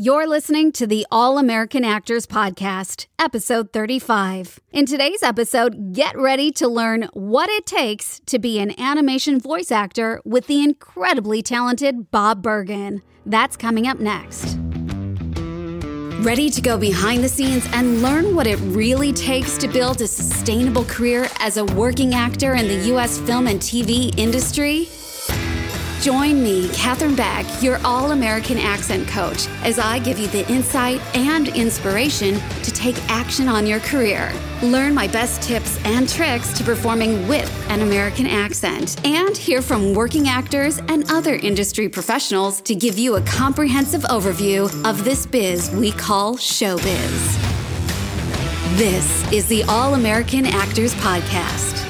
You're listening to the All American Actors Podcast, episode 35. In today's episode, get ready to learn what it takes to be an animation voice actor with the incredibly talented Bob Bergen. That's coming up next. Ready to go behind the scenes and learn what it really takes to build a sustainable career as a working actor in the U.S. film and TV industry? Join me, Katherine Beck, your all American accent coach, as I give you the insight and inspiration to take action on your career. Learn my best tips and tricks to performing with an American accent, and hear from working actors and other industry professionals to give you a comprehensive overview of this biz we call showbiz. This is the All American Actors Podcast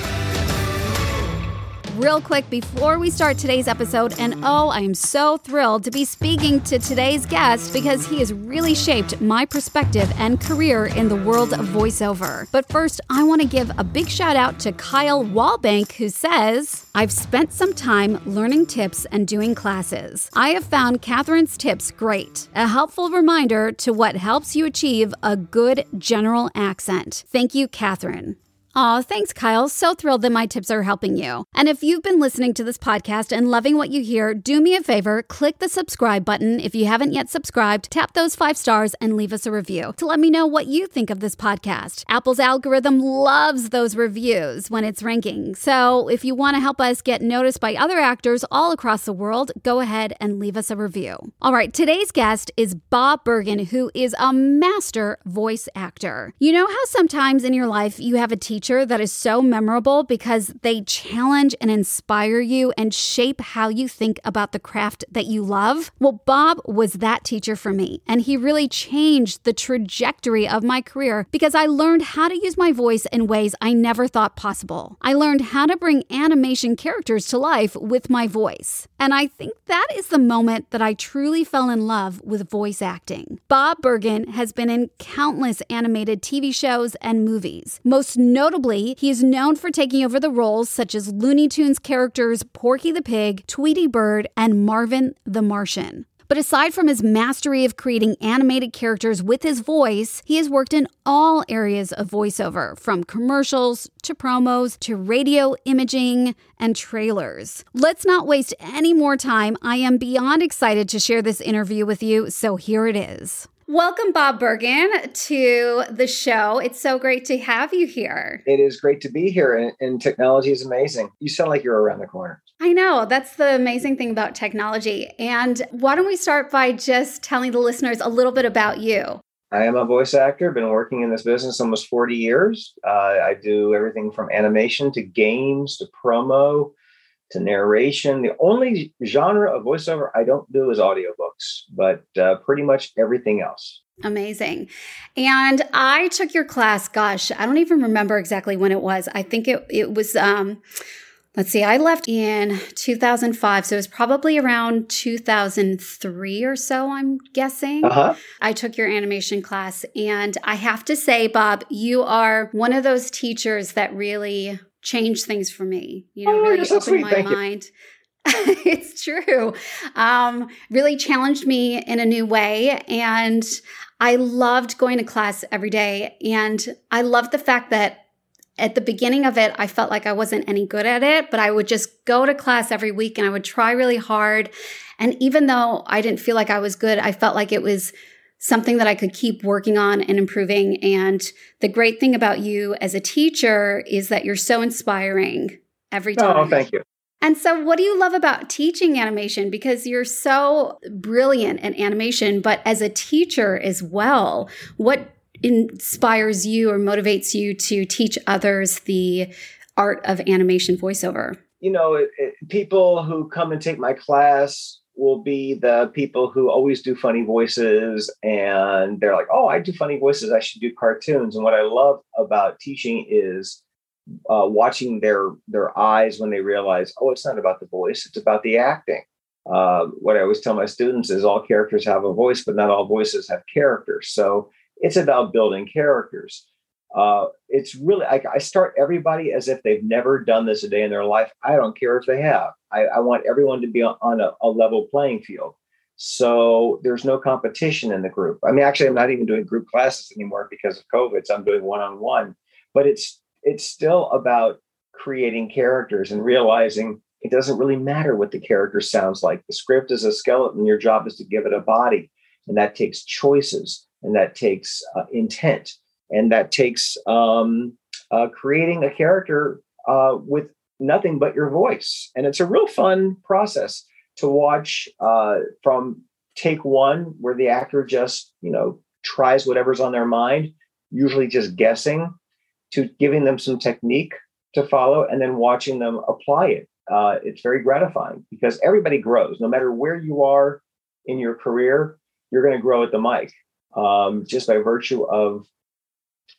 real quick before we start today's episode. And oh, I am so thrilled to be speaking to today's guest because he has really shaped my perspective and career in the world of voiceover. But first, I want to give a big shout out to Kyle Wallbank, who says, I've spent some time learning tips and doing classes. I have found Katherine's tips great, a helpful reminder to what helps you achieve a good general accent. Thank you, Katherine. Aw, thanks, Kyle. So thrilled that my tips are helping you. And if you've been listening to this podcast and loving what you hear, do me a favor, click the subscribe button if you haven't yet subscribed, tap those five stars, and leave us a review to let me know what you think of this podcast. Apple's algorithm loves those reviews when it's ranking. So if you want to help us get noticed by other actors all across the world, go ahead and leave us a review. All right, today's guest is Bob Bergen, who is a master voice actor. You know how sometimes in your life you have a teacher teacher that is so memorable because they challenge and inspire you and shape how you think about the craft that you love? Well, Bob was that teacher for me, and he really changed the trajectory of my career because I learned how to use my voice in ways I never thought possible. I learned how to bring animation characters to life with my voice. And I think that is the moment that I truly fell in love with voice acting. Bob Bergen has been in countless animated TV shows and movies, most notably Notably, he is known for taking over the roles such as Looney Tunes characters Porky the Pig, Tweety Bird, and Marvin the Martian. But aside from his mastery of creating animated characters with his voice, he has worked in all areas of voiceover, from commercials to promos to radio imaging and trailers. Let's not waste any more time. I am beyond excited to share this interview with you, so here it is. Welcome, Bob Bergen, to the show. It's so great to have you here. It is great to be here, and, and, technology is amazing. You sound like you're around the corner. I know. That's the amazing thing about technology. And why don't we start by just telling the listeners a little bit about you? I am a voice actor, been working in this business almost 40 years. Uh, I do everything from animation to games to promo to narration. The only genre of voiceover I don't do is audiobooks, but uh, pretty much everything else. Amazing. And I took your class, gosh, I don't even remember exactly when it was. I think it, it was, um, let's see, I left in 2005. So it was probably around 2003 or so, I'm guessing. Uh-huh. I took your animation class. And I have to say, Bob, you are one of those teachers that really changed things for me. You know, oh, really so opened my Thank mind. it's true. Um, really challenged me in a new way. And I loved going to class every day. And I loved the fact that at the beginning of it, I felt like I wasn't any good at it, but I would just go to class every week and I would try really hard. And even though I didn't feel like I was good, I felt like it was something that I could keep working on and improving. And the great thing about you as a teacher is that you're so inspiring every oh, time. Oh, thank you. And so, what do you love about teaching animation? Because you're so brilliant at animation, but as a teacher as well, what inspires you or motivates you to teach others the art of animation voiceover? You know, it, it, people who come and take my class will be the people who always do funny voices and they're like, oh, I do funny voices. I should do cartoons. And what I love about teaching is uh, watching their their eyes when they realize, oh, it's not about the voice, it's about the acting. Uh, what I always tell my students is all characters have a voice, but not all voices have characters. So it's about building characters. Uh, it's really I, I, start everybody as if they've never done this a day in their life. I don't care if they have. I, I want everyone to be on, on a, a, level playing field. So there's no competition in the group. I mean, actually, I'm not even doing group classes anymore because of COVID. So I'm doing one on one. But it's it's still about creating characters and realizing it doesn't really matter what the character sounds like. The script is a skeleton. Your job is to give it a body, and that takes choices, and that takes uh, intent, and that takes um, uh, creating a character uh, with nothing but your voice. And it's a real fun process to watch uh, from take one, where the actor just you know tries whatever's on their mind, usually just guessing, to giving them some technique to follow, and then watching them apply it uh, it's very gratifying because everybody grows no matter where you are in your career you're going to grow at the mic um, just by virtue of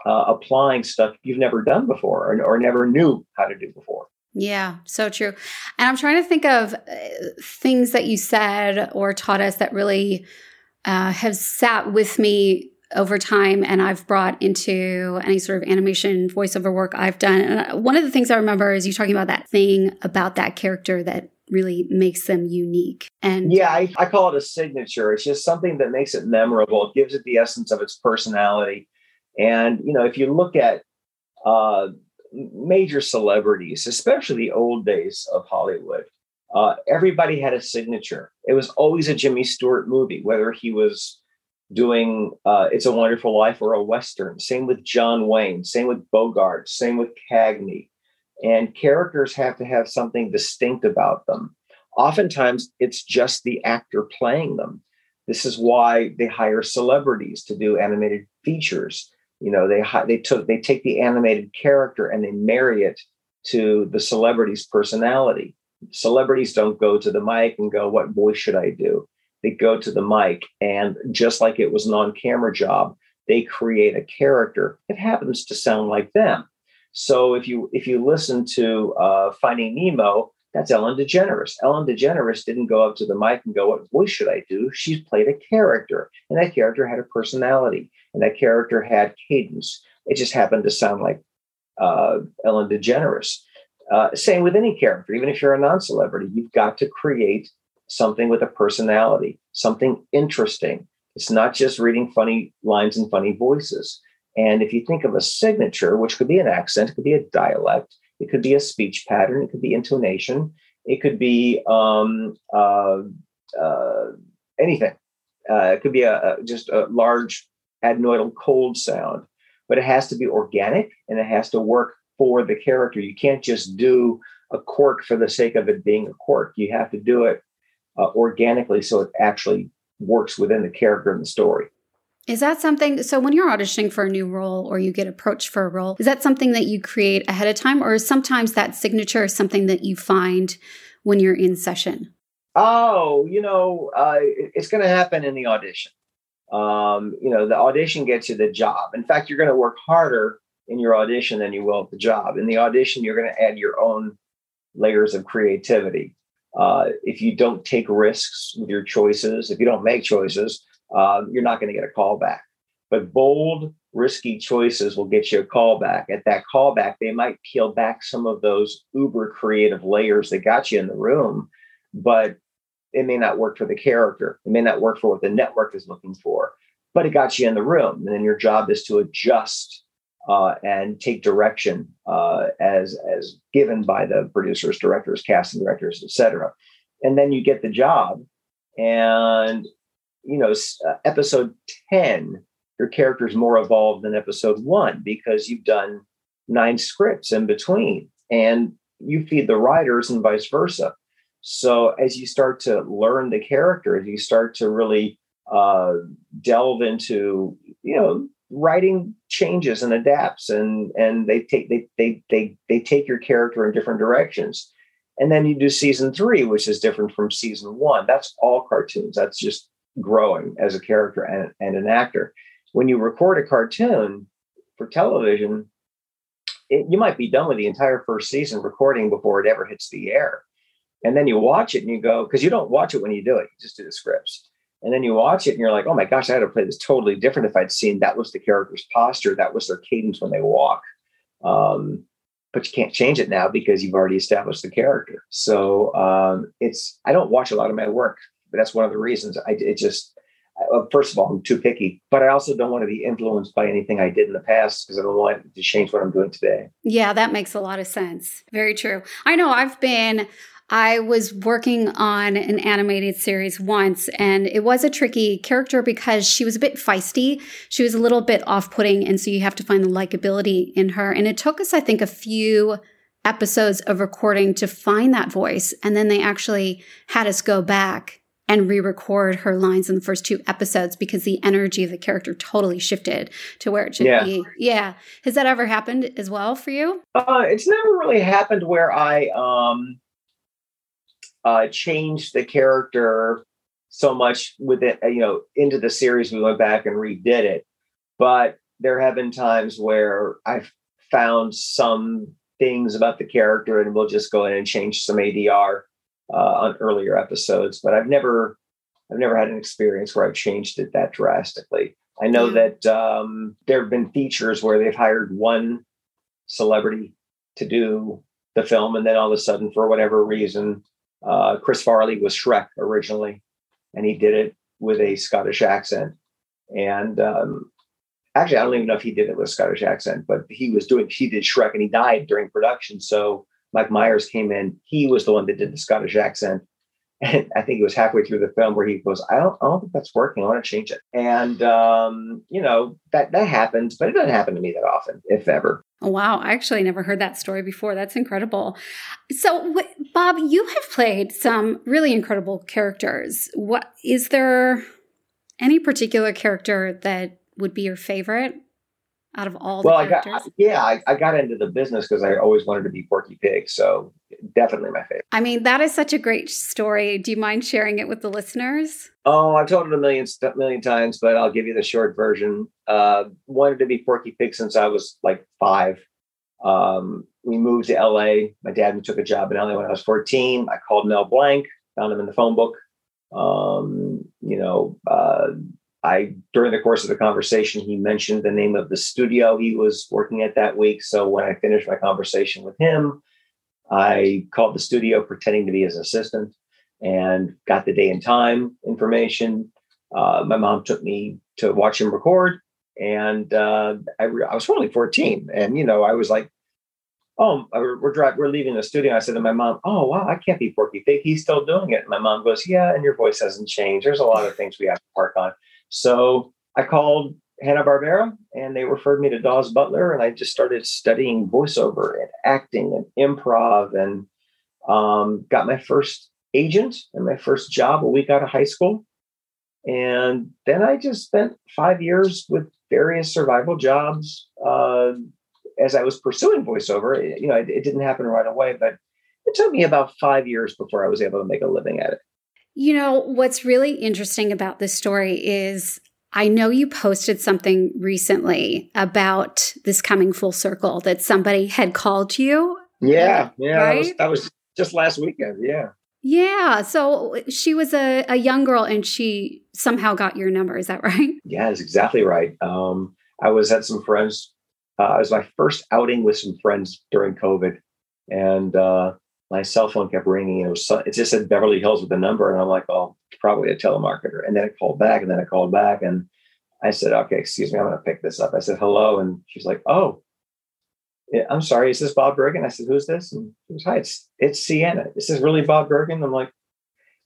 uh, applying stuff you've never done before or, or never knew how to do before yeah, so true. And I'm trying to think of uh, things that you said or taught us that really uh, have sat with me over time and I've brought into any sort of animation voiceover work I've done. And uh, one of the things I remember is you talking about that thing about that character that really makes them unique. And yeah, I, I call it a signature. It's just something that makes it memorable. It gives it the essence of its personality. And, you know, if you look at uh, major celebrities, especially the old days of Hollywood, uh, everybody had a signature. It was always a Jimmy Stewart movie, whether he was doing uh, It's a Wonderful Life or a Western. Same with John Wayne, same with Bogart, same with Cagney. And characters have to have something distinct about them. Oftentimes, it's just the actor playing them. This is why they hire celebrities to do animated features. You know, they they took they take the animated character and they marry it to the celebrity's personality. Celebrities don't go to the mic and go, "What voice should I do?" they go to the mic and just like it was an on-camera job they create a character that happens to sound like them so if you if you listen to uh, finding nemo that's ellen degeneres. Ellen degeneres didn't go up to the mic and go what voice should i do? She played a character and that character had a personality and that character had cadence. It just happened to sound like uh, ellen degeneres. Uh, same with any character. Even if you're a non-celebrity you've got to create something with a personality, something interesting. It's not just reading funny lines and funny voices. And if you think of a signature, which could be an accent, it could be a dialect, it could be a speech pattern, it could be intonation, it could be um, uh, uh, anything. Uh, it could be a, a, just a large adenoidal cold sound, but it has to be organic and it has to work for the character. You can't just do a quirk for the sake of it being a quirk. You have to do it uh, organically so it actually works within the character and the story. Is that something? So, when you're auditioning for a new role or you get approached for a role, is that something that you create ahead of time, or is sometimes that signature something that you find when you're in session? Oh, you know, uh, it's going to happen in the audition. Um, you know, the audition gets you the job. In fact, you're going to work harder in your audition than you will at the job. In the audition, you're going to add your own layers of creativity. Uh, if you don't take risks with your choices, if you don't make choices, uh, you're not going to get a call back. But bold, risky choices will get you a call back. At that callback, they might peel back some of those uber creative layers that got you in the room, but it may not work for the character. It may not work for what the network is looking for, but it got you in the room. And then your job is to adjust uh, and take direction uh, as as given by the producers, directors, casting directors, etc. And then you get the job, and you know, uh, episode ten, your character is more evolved than episode one because you've done nine scripts in between, and you feed the writers and vice versa. So as you start to learn the character, as you start to really uh, delve into, you know, writing changes and adapts and and they take they they they they take your character in different directions. And then you do season three which is different from season one. That's all cartoons. That's just growing as a character and, and an actor when you record a cartoon for television it, you might be done with the entire first season recording before it ever hits the air and then you watch it and you go because you don't watch it when you do it you just do the scripts and then you watch it and you're like, oh my gosh, I had to play this totally different if I'd seen that was the character's posture, that was their cadence when they walk. Um, but you can't change it now because you've already established the character. So um, it's I don't watch a lot of my work that's one of the reasons. I it just uh, first of all, I'm too picky, but I also don't want to be influenced by anything I did in the past because I don't want to change what I'm doing today. Yeah, that makes a lot of sense. Very true. I know I've been I was working on an animated series once, and it was a tricky character because she was a bit feisty. She was a little bit off putting, and so you have to find the likability in her. And it took us, I think, a few episodes of recording to find that voice. And then they actually had us go back and re-record her lines in the first two episodes because the energy of the character totally shifted to where it should yeah. be. Yeah. Has that ever happened as well for you? Uh, it's never really happened where I um uh changed the character so much with it, you know, into the series we went back and redid it. But there have been times where I've found some things about the character and we'll just go in and change some ADR uh, on earlier episodes, but I've never I've never had an experience where I've changed it that drastically. I know that um, there have been features where they've hired one celebrity to do the film, and then all of a sudden, for whatever reason, uh, Chris Farley was Shrek originally, and he did it with a Scottish accent. And um, actually, I don't even know if he did it with a Scottish accent, but he was doing he did Shrek, and he died during production. So Mike Myers came in. He was the one that did the Scottish accent. And I think it was halfway through the film where he goes, I don't, I don't think that's working. I want to change it. And, um, you know, that, that happens, but it doesn't happen to me that often, if ever. Wow. I actually never heard that story before. That's incredible. So, Bob, you have played some really incredible characters. What is there any particular character that would be your favorite? Out of all well, I got, yeah, I, I got into the business because I always wanted to be Porky Pig. So definitely my favorite. I mean, that is such a great story. Do you mind sharing it with the listeners? Oh, I've told it a million, million times, but I'll give you the short version. Uh, wanted to be Porky Pig since I was like five. Um, we moved to LA. My dad took a job in LA when I was 14. I called Mel Blanc, found him in the phone book. Um, you know, uh, I during the course of the conversation, he mentioned the name of the studio he was working at that week. So when I finished my conversation with him, I called the studio pretending to be his assistant and got the day and time information. Uh, my mom took me to watch him record, and uh, I, re- I was only 14, and you know I was like, "Oh, we're we're, we're leaving the studio." I said to my mom, "Oh wow, I can't be Porky Pig. He's still doing it." And my mom goes, "Yeah, and your voice hasn't changed. There's a lot of things we have to work on." So I called Hanna Barbera, and they referred me to Daws Butler, and I just started studying voiceover and acting and improv, and um, got my first agent and my first job a week out of high school. And then I just spent five years with various survival jobs uh, as I was pursuing voiceover. It, you know, it, it didn't happen right away, but it took me about five years before I was able to make a living at it. You know, what's really interesting about this story is I know you posted something recently about this coming full circle that somebody had called you. Yeah, yeah, right? that, was, that was just last weekend. Yeah. Yeah. So she was a, a young girl and she somehow got your number. Is that right? Yeah, that's exactly right. Um, I was at some friends. Uh, it was my first outing with some friends during COVID. And uh, my cell phone kept ringing. It was it just said Beverly Hills with the number, and I'm like, oh, probably a telemarketer. And then I called back, and then I called back, and I said, okay, excuse me, I'm going to pick this up. I said hello, and she's like, oh, I'm sorry, is this Bob Bergen? I said, who's this? And she was, hi, it's it's Sienna. Is this really Bob Bergen? I'm like,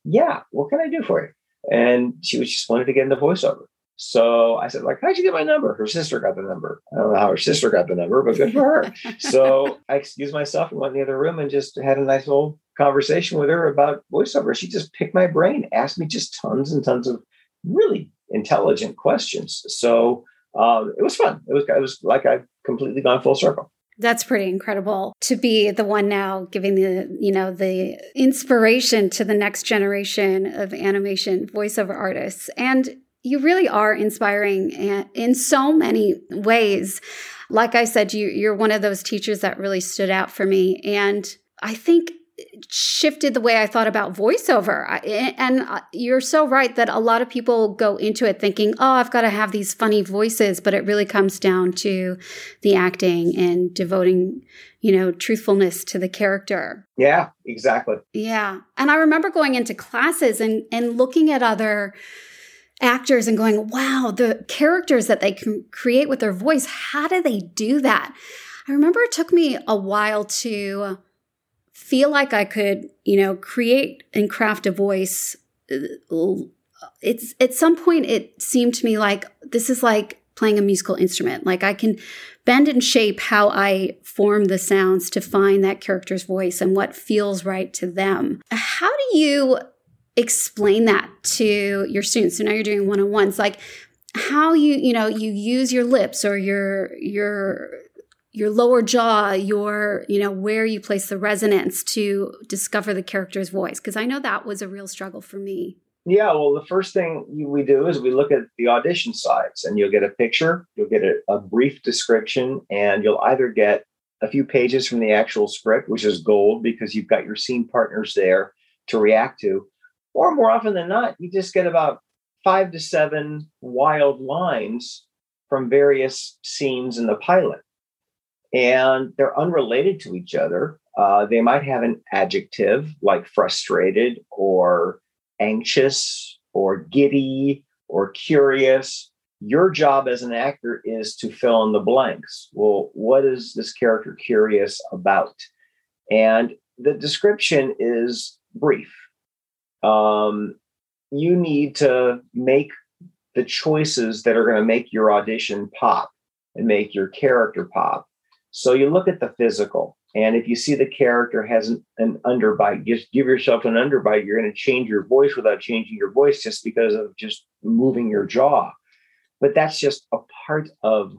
yeah. What can I do for you? And she was just wanted to get into voiceover. So I said, like, how'd you get my number? Her sister got the number. I don't know how her sister got the number, but good for her. so I excused myself and went in the other room and just had a nice little conversation with her about voiceover. She just picked my brain, asked me just tons and tons of really intelligent questions. So um, it was fun. It was it was like I've completely gone full circle. That's pretty incredible to be the one now giving the, you know, the inspiration to the next generation of animation voiceover artists. And you really are inspiring in so many ways. Like I said, you, you're one of those teachers that really stood out for me. And I think shifted the way I thought about voiceover. And uh, you're so right that a lot of people go into it thinking, oh, I've got to have these funny voices, but it really comes down to the acting and devoting, you know, truthfulness to the character. Yeah, exactly. Yeah. And I remember going into classes and, and looking at other actors and going, wow, the characters that they can create with their voice, how do they do that? I remember it took me a while to feel like I could, you know, create and craft a voice. It's at some point it seemed to me like this is like playing a musical instrument. Like I can bend and shape how I form the sounds to find that character's voice and what feels right to them. How do you explain that to your students? So now you're doing one-on-ones like how you, you know, you use your lips or your your your lower jaw, your, you know, where you place the resonance to discover the character's voice. Because I know that was a real struggle for me. Yeah, well, the first thing we do is we look at the audition sides, and you'll get a picture, you'll get a, a brief description, and you'll either get a few pages from the actual script, which is gold because you've got your scene partners there to react to, or more often than not, you just get about five to seven wild lines from various scenes in the pilot and they're unrelated to each other. Uh, they might have an adjective like frustrated or anxious or giddy or curious. Your job as an actor is to fill in the blanks. Well, what is this character curious about? And the description is brief. Um, you need to make the choices that are going to make your audition pop and make your character pop. So you look at the physical, and if you see the character has an, an underbite, just give yourself an underbite. You're going to change your voice without changing your voice just because of just moving your jaw. But that's just a part of,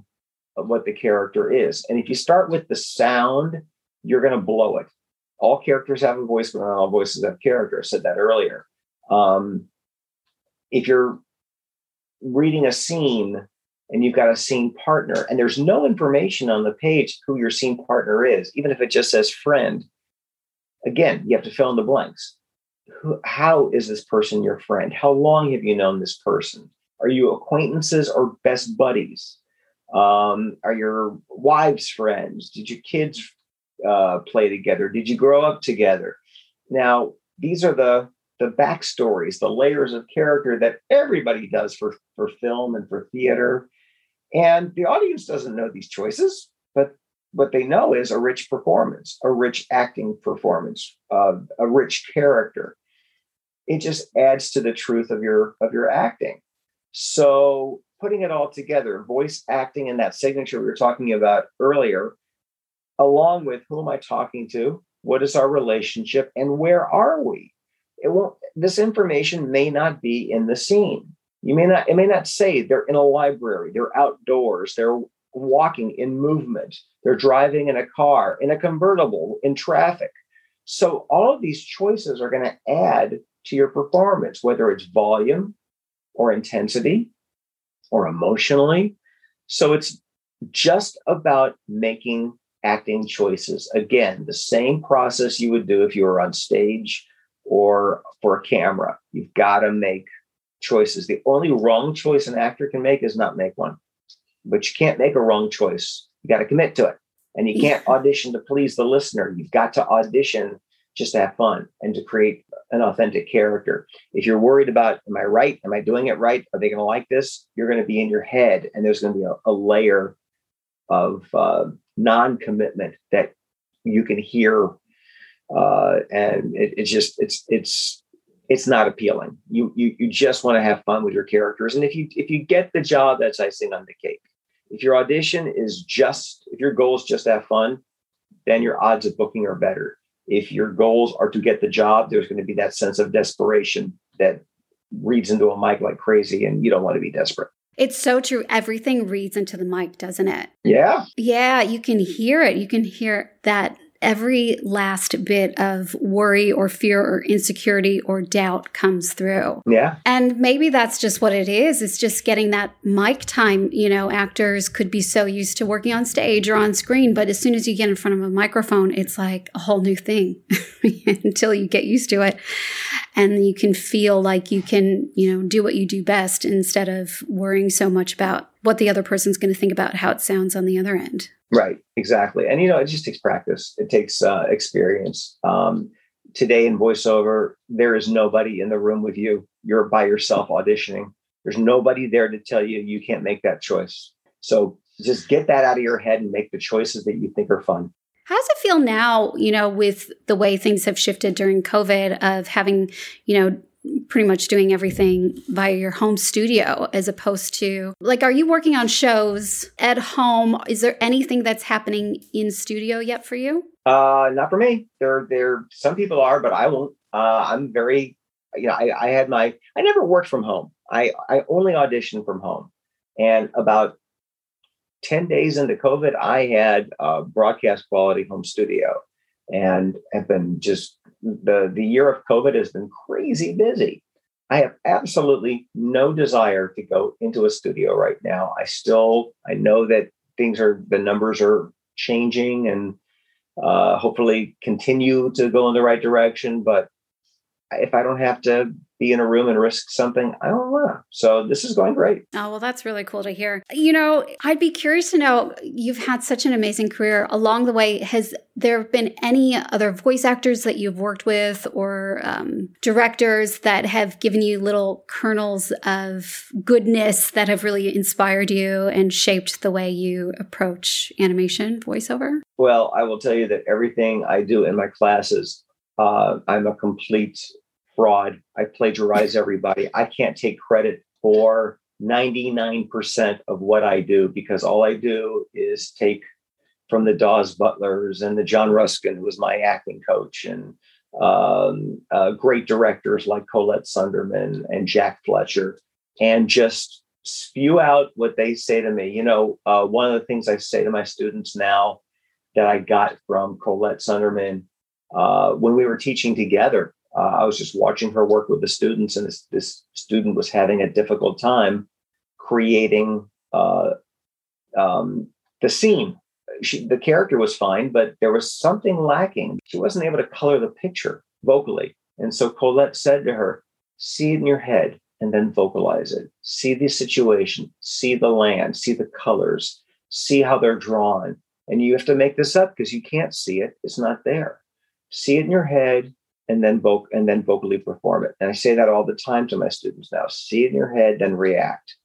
of what the character is. And if you start with the sound, you're going to blow it. All characters have a voice, but not all voices have character. I said that earlier. Um, if you're reading a scene and you've got a scene partner and there's no information on the page who your scene partner is even if it just says friend again you have to fill in the blanks. Who, how is this person your friend? How long have you known this person? Are you acquaintances or best buddies? Um, are your wives friends? Did your kids uh, play together did you grow up together now these are the the backstories, the layers of character that everybody does for, for film and for theater. And the audience doesn't know these choices, but what they know is a rich performance, a rich acting performance, uh, a rich character. It just adds to the truth of your of your acting. So putting it all together, voice acting and that signature we were talking about earlier, along with who am I talking to? What is our relationship? And where are we? It won't, this information may not be in the scene. You may not, it may not say they're in a library, they're outdoors, they're walking in movement, they're driving in a car, in a convertible, in traffic. So all of these choices are going to add to your performance, whether it's volume or intensity or emotionally. So it's just about making acting choices. Again, the same process you would do if you were on stage or for a camera. You've got to make choices. The only wrong choice an actor can make is not make one. But you can't make a wrong choice. You got to commit to it. And you can't audition to please the listener. You've got to audition just to have fun and to create an authentic character. If you're worried about, am I right? Am I doing it right? Are they going to like this? You're going to be in your head, and there's going to be a, a layer of uh, non commitment that you can hear. Uh, and it, it's just, it's, it's, it's not appealing. You you you just want to have fun with your characters, and if you if you get the job, that's icing on the cake. If your audition is just if your goal is just to have fun, then your odds of booking are better. If your goals are to get the job, there's going to be that sense of desperation that reads into a mic like crazy, and you don't want to be desperate. It's so true. Everything reads into the mic, doesn't it? Yeah. Yeah, you can hear it. You can hear that every last bit of worry or fear or insecurity or doubt comes through. Yeah. And maybe that's just what it is. It's just getting that mic time. You know, actors could be so used to working on stage or on screen, but as soon as you get in front of a microphone, it's like a whole new thing until you get used to it. And you can feel like you can, you know, do what you do best instead of worrying so much about what the other person's going to think about how it sounds on the other end. Right, exactly. And, you know, it just takes practice, it takes uh, experience. Um, today in voiceover, there is nobody in the room with you. You're by yourself auditioning. There's nobody there to tell you you can't make that choice. So just get that out of your head and make the choices that you think are fun. How does it feel now, you know, with the way things have shifted during COVID of having, you know, pretty much doing everything via your home studio as opposed to like are you working on shows at home? Is there anything that's happening in studio yet for you? Uh not for me. There there some people are but i won't. Uh i'm very you know i, I had my i never worked from home. I i only auditioned from home. And about 10 days into covid i had a broadcast quality home studio and have been just the the year of COVID has been crazy busy. I have absolutely no desire to go into a studio right now. I still I know that things are the numbers are changing and uh, hopefully continue to go in the right direction. But if I don't have to be in a room and risk something, I don't want to. So this is going great. Oh, well, that's really cool to hear. You know, I'd be curious to know you've had such an amazing career along the way. Has there been any other voice actors that you've worked with or um, directors that have given you little kernels of goodness that have really inspired you and shaped the way you approach animation voiceover? Well, I will tell you that everything I do in my classes, uh, I'm a complete fraud. I plagiarize everybody. I can't take credit for 99% of what I do because all I do is take from the Daws Butlers and the John Ruskin, who was my acting coach, and um, uh, great directors like Collette Sunderman and Jack Fletcher, and just spew out what they say to me. You know, uh, one of the things I say to my students now that I got from Collette Sunderman uh, when we were teaching together uh, I was just watching her work with the students, and this, this student was having a difficult time creating uh, um, the scene. She, the character was fine, but there was something lacking. She wasn't able to color the picture vocally. And so Collette said to her, See it in your head and then vocalize it. See the situation, see the land, see the colors, see how they're drawn. And you have to make this up because you can't see it, it's not there. See it in your head, and then voc- and then vocally perform it. And I say that all the time to my students now. See it in your head, then react.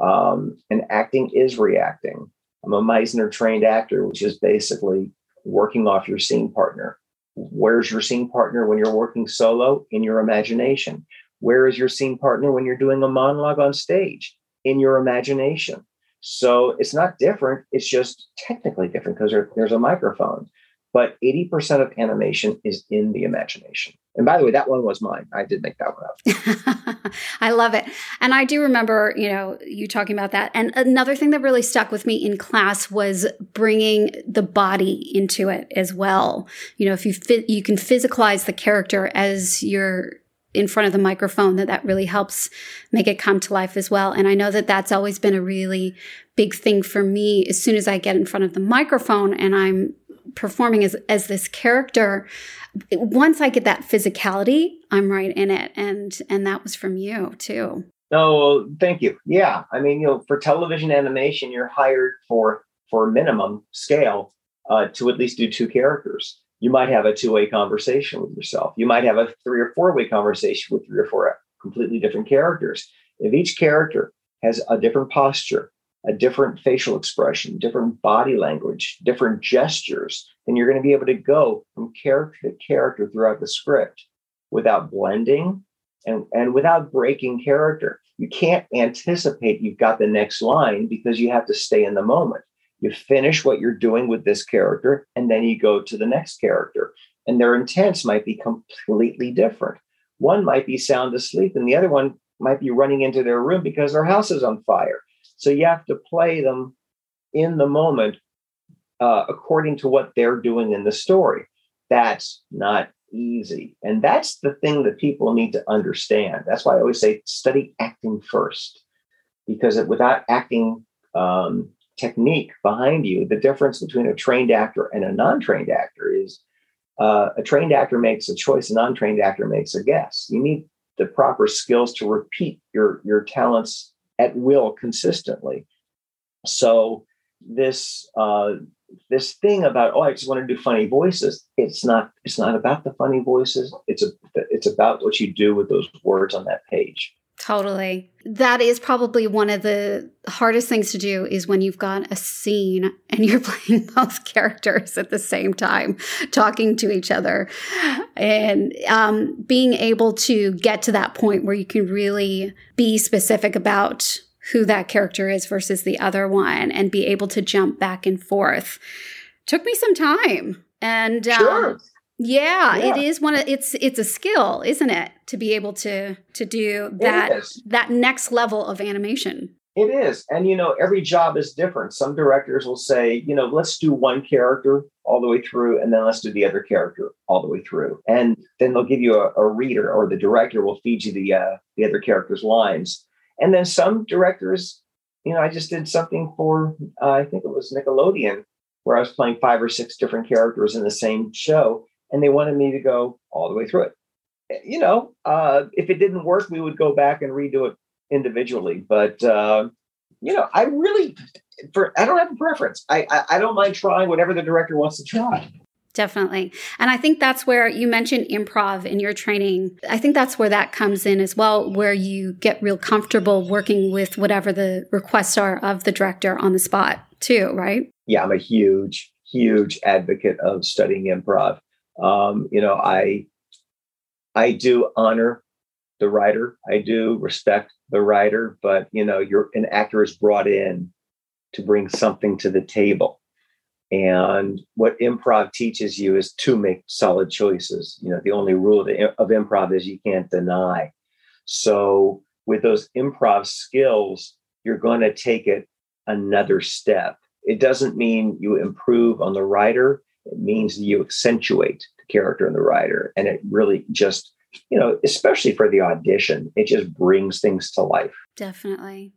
Um, and acting is reacting. I'm a Meisner trained actor, which is basically working off your scene partner. Where's your scene partner when you're working solo? In your imagination. Where is your scene partner when you're doing a monologue on stage? In your imagination. So it's not different. It's just technically different because there, there's a microphone but 80% of animation is in the imagination. And by the way, that one was mine. I did make that one up. I love it. And I do remember, you know, you talking about that. And another thing that really stuck with me in class was bringing the body into it as well. You know, if you you can physicalize the character as you're in front of the microphone that that really helps make it come to life as well and i know that that's always been a really big thing for me as soon as i get in front of the microphone and i'm performing as as this character once i get that physicality i'm right in it. And and that was from you too. Oh thank you. Yeah. I mean you know for television animation you're hired for for minimum scale uh, to at least do two characters. You might have a two-way conversation with yourself. You might have a three or four-way conversation with three or four completely different characters. If each character has a different posture a different facial expression, different body language, different gestures, then you're going to be able to go from character to character throughout the script without blending and, and without breaking character. You can't anticipate you've got the next line because you have to stay in the moment. You finish what you're doing with this character and then you go to the next character. And their intents might be completely different. One might be sound asleep, and the other one might be running into their room because their house is on fire so you have to play them in the moment uh, according to what they're doing in the story. That's not easy. And that's the thing that people need to understand. That's why I always say study acting first, because without acting um, technique behind you, the difference between a trained actor and a non trained actor is uh, a trained actor makes a choice, a non trained actor makes a guess. You need the proper skills to repeat your, your talents at will consistently. So, this uh, this thing about oh I just want to do funny voices. It's not it's not about the funny voices. It's a it's about what you do with those words on that page. Totally. That is probably one of the hardest things to do is when you've got a scene and you're playing both characters at the same time, talking to each other. And um, being able to get to that point where you can really be specific about who that character is versus the other one and be able to jump back and forth took me some time. And um, sure. Yeah, yeah, it is one of it's it's a skill, isn't it, to be able to to do that that next level of animation. It is. And you know, every job is different. Some directors will say, you know, let's do one character all the way through and then let's do the other character all the way through. And then they'll give you a, a reader or the director will feed you the uh, the other character's lines. And then some directors, you know, I just did something for uh, I think it was Nickelodeon where I was playing five or six different characters in the same show and they wanted me to go all the way through it. You know, uh, if it didn't work, we would go back and redo it individually. But uh, you know, I really, for I don't have a preference. I, I I don't mind trying whatever the director wants to try. Definitely. And I think that's where you mentioned improv in your training. I think that's where that comes in as well, where you get real comfortable working with whatever the requests are of the director on the spot, too, right? Yeah, I'm a huge, huge advocate of studying improv. Um, you know, I I do honor the writer. I do respect the writer, but you know, you're an actor is brought in to bring something to the table. And what improv teaches you is to make solid choices. You know, the only rule of, of improv is you can't deny. So, with those improv skills, you're going to take it another step. It doesn't mean you improve on the writer, it means you accentuate the character and the writer. And it really just, you know, especially for the audition, it just brings things to life. Definitely.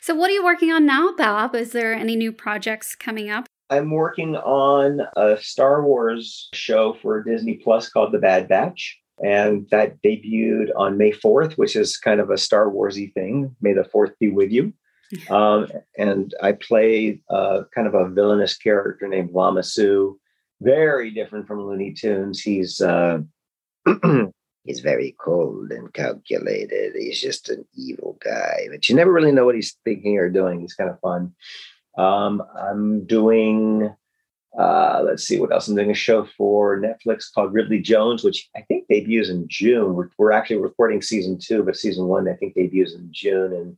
So, what are you working on now, Bob? Is there any new projects coming up? I'm working on a Star Wars show for Disney Plus called The Bad Batch. And that debuted on May 4th, which is kind of a Star Warsy thing. May the 4th be with you. Um, and I play uh, kind of a villainous character named Lama Su, very different from Looney Tunes. He's uh, he's very cold and calculated. He's just an evil guy, but you never really know what he's thinking or doing. He's kind of fun. Um, I'm doing. Uh, let's see what else. I'm doing a show for Netflix called Ridley Jones, which I think debuts in June. We're, we're actually recording season two, but season one I think debuts in June. And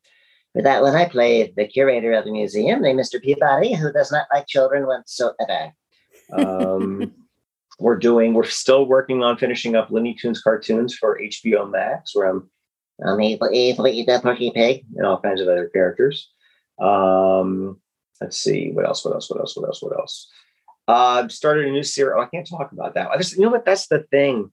for that one, I play the curator of the museum named Mr. Peabody, who does not like children whatsoever. Um, we're doing, we're still working on finishing up Looney Tunes cartoons for HBO Max, where I'm, I'm able, able to eat that Porky Pig and all kinds of other characters. Um, let's see, what else, what else, what else, what else, what else? Uh, started a new series. Oh, I can't talk about that. I just, you know what? That's the thing,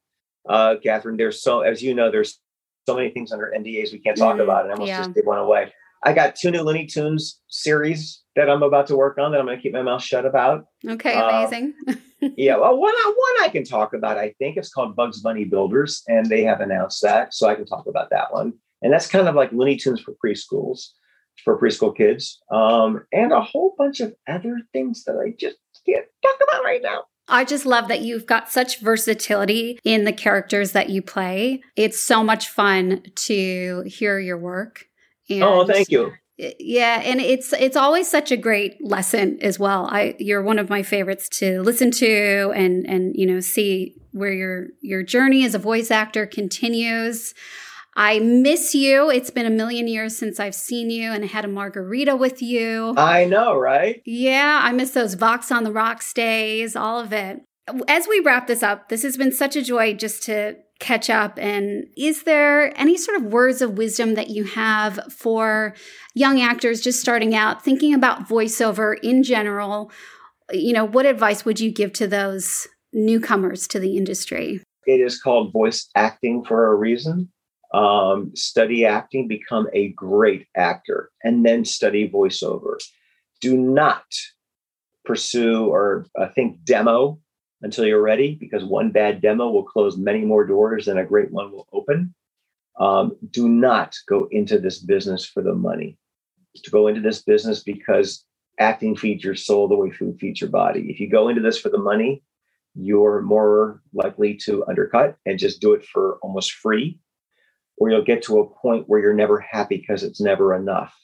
uh, Katherine. There's so, as you know, there's so many things under NDAs we can't talk mm, about, and I almost yeah. just gave one away. I got two new Looney Tunes series that I'm about to work on that I'm going to keep my mouth shut about. Okay, uh, amazing. yeah, well, one one I can talk about. I think it's called Bugs Bunny Builders, and they have announced that, so I can talk about that one. And that's kind of like Looney Tunes for preschools, for preschool kids, um, and a whole bunch of other things that I just can't talk about right now. I just love that you've got such versatility in the characters that you play. It's so much fun to hear your work. Oh, and oh, thank you. yeah and it's it's always such a great lesson as well. I you're one of my favorites to listen to and and you know see where your your journey as a voice actor continues. I miss you. It's been a million years since i've seen you and had a margarita with you. I know right? Yeah i miss those vox on the rocks days all of it. As we wrap this up this has been such a joy just to catch up. And is there any sort of words of wisdom that you have for young actors just starting out, thinking about voiceover in general? you know, what advice would you give to those newcomers to the industry? It is called voice acting for a reason. Um, study acting, become a great actor, and then study voiceover. Do not pursue or uh, think demo until you're ready, because one bad demo will close many more doors than a great one will open. Um, do not go into this business for the money. To go into this business because acting feeds your soul the way food feeds your body. If you go into this for the money, you're more likely to undercut and just do it for almost free, or you'll get to a point where you're never happy because it's never enough.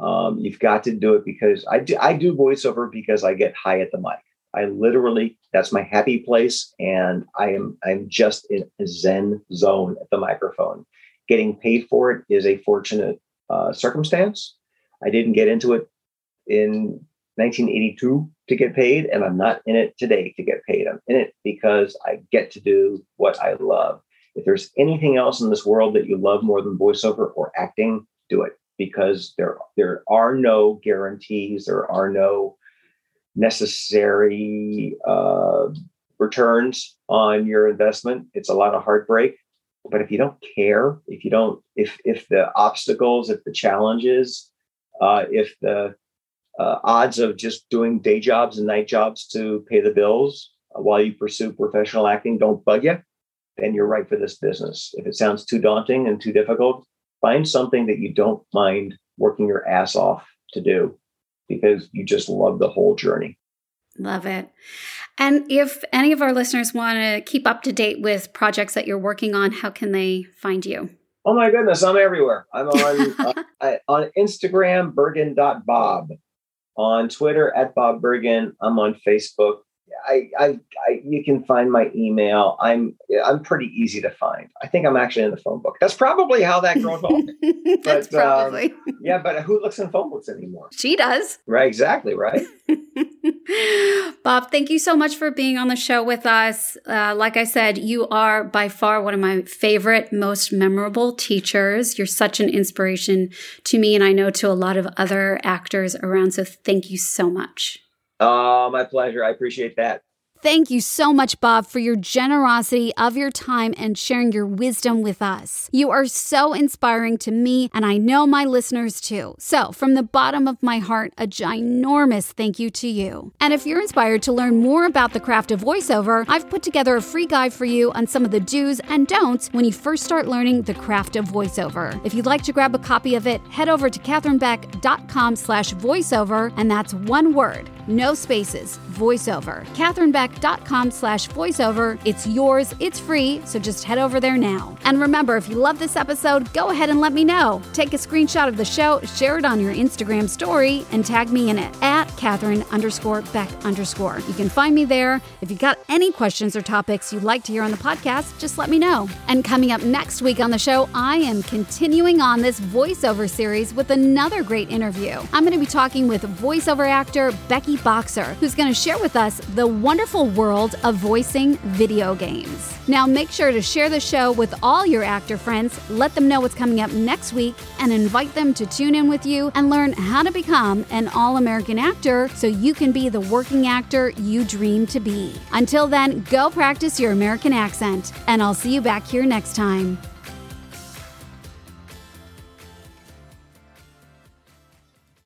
Um, you've got to do it because I do, I do voiceover because I get high at the mic. I literally that's my happy place, and I am I'm just in a zen zone at the microphone. Getting paid for it is a fortunate uh, circumstance. I didn't get into it in 1982 to get paid, and I'm not in it today to get paid. I'm in it because I get to do what I love. If there's anything else in this world that you love more than voiceover or acting, do it because there there are no guarantees. There are no necessary uh, returns on your investment. It's a lot of heartbreak. But if you don't care, if you don't, if if the obstacles, if the challenges, uh, if the uh, odds of just doing day jobs and night jobs to pay the bills while you pursue professional acting don't bug you, then you're right for this business. If it sounds too daunting and too difficult, find something that you don't mind working your ass off to do because you just love the whole journey. Love it. And if any of our listeners want to keep up to date with projects that you're working on, how can they find you? Oh my goodness, I'm everywhere. I'm on uh, on Instagram, bergen.bob. On Twitter at Bob Bergen. I'm on Facebook I, I, I, you can find my email. I'm, I'm pretty easy to find. I think I'm actually in the phone book. That's probably how that girl me. That's but, um, probably. Um, yeah, but who looks in phone books anymore? She does. Right, exactly, right. Bob, thank you so much for being on the show with us. Uh, like I said, you are by far one of my favorite, most memorable teachers. You're such an inspiration to me, and I know to a lot of other actors around. So thank you so much. Oh, my pleasure. I appreciate that. Thank you so much, Bob, for your generosity of your time and sharing your wisdom with us. You are so inspiring to me, and I know my listeners too. So, from the bottom of my heart, a ginormous thank you to you. And if you're inspired to learn more about the craft of voiceover, I've put together a free guide for you on some of the do's and don'ts when you first start learning the craft of voiceover. If you'd like to grab a copy of it, head over to katherinebeck.com slash voiceover, and that's one word, no spaces, voiceover. Katherinebeck com slash voiceover. It's yours, it's free, so just head over there now. And remember, if you love this episode, go ahead and let me know. Take a screenshot of the show, share it on your Instagram story, and tag me in it at Katherine underscore Beck underscore. You can find me there. If you've got any questions or topics you'd like to hear on the podcast, just let me know. And coming up next week on the show, I am continuing on this voiceover series with another great interview. I'm going to be talking with voiceover actor Becky Boxer, who's going to share with us the wonderful world of voicing video games. Now, make sure to share the show with all your actor friends, let them know what's coming up next week, and invite them to tune in with you and learn how to become an all American actor so you can be the working actor you dream to be. Until then, go practice your American accent, and I'll see you back here next time.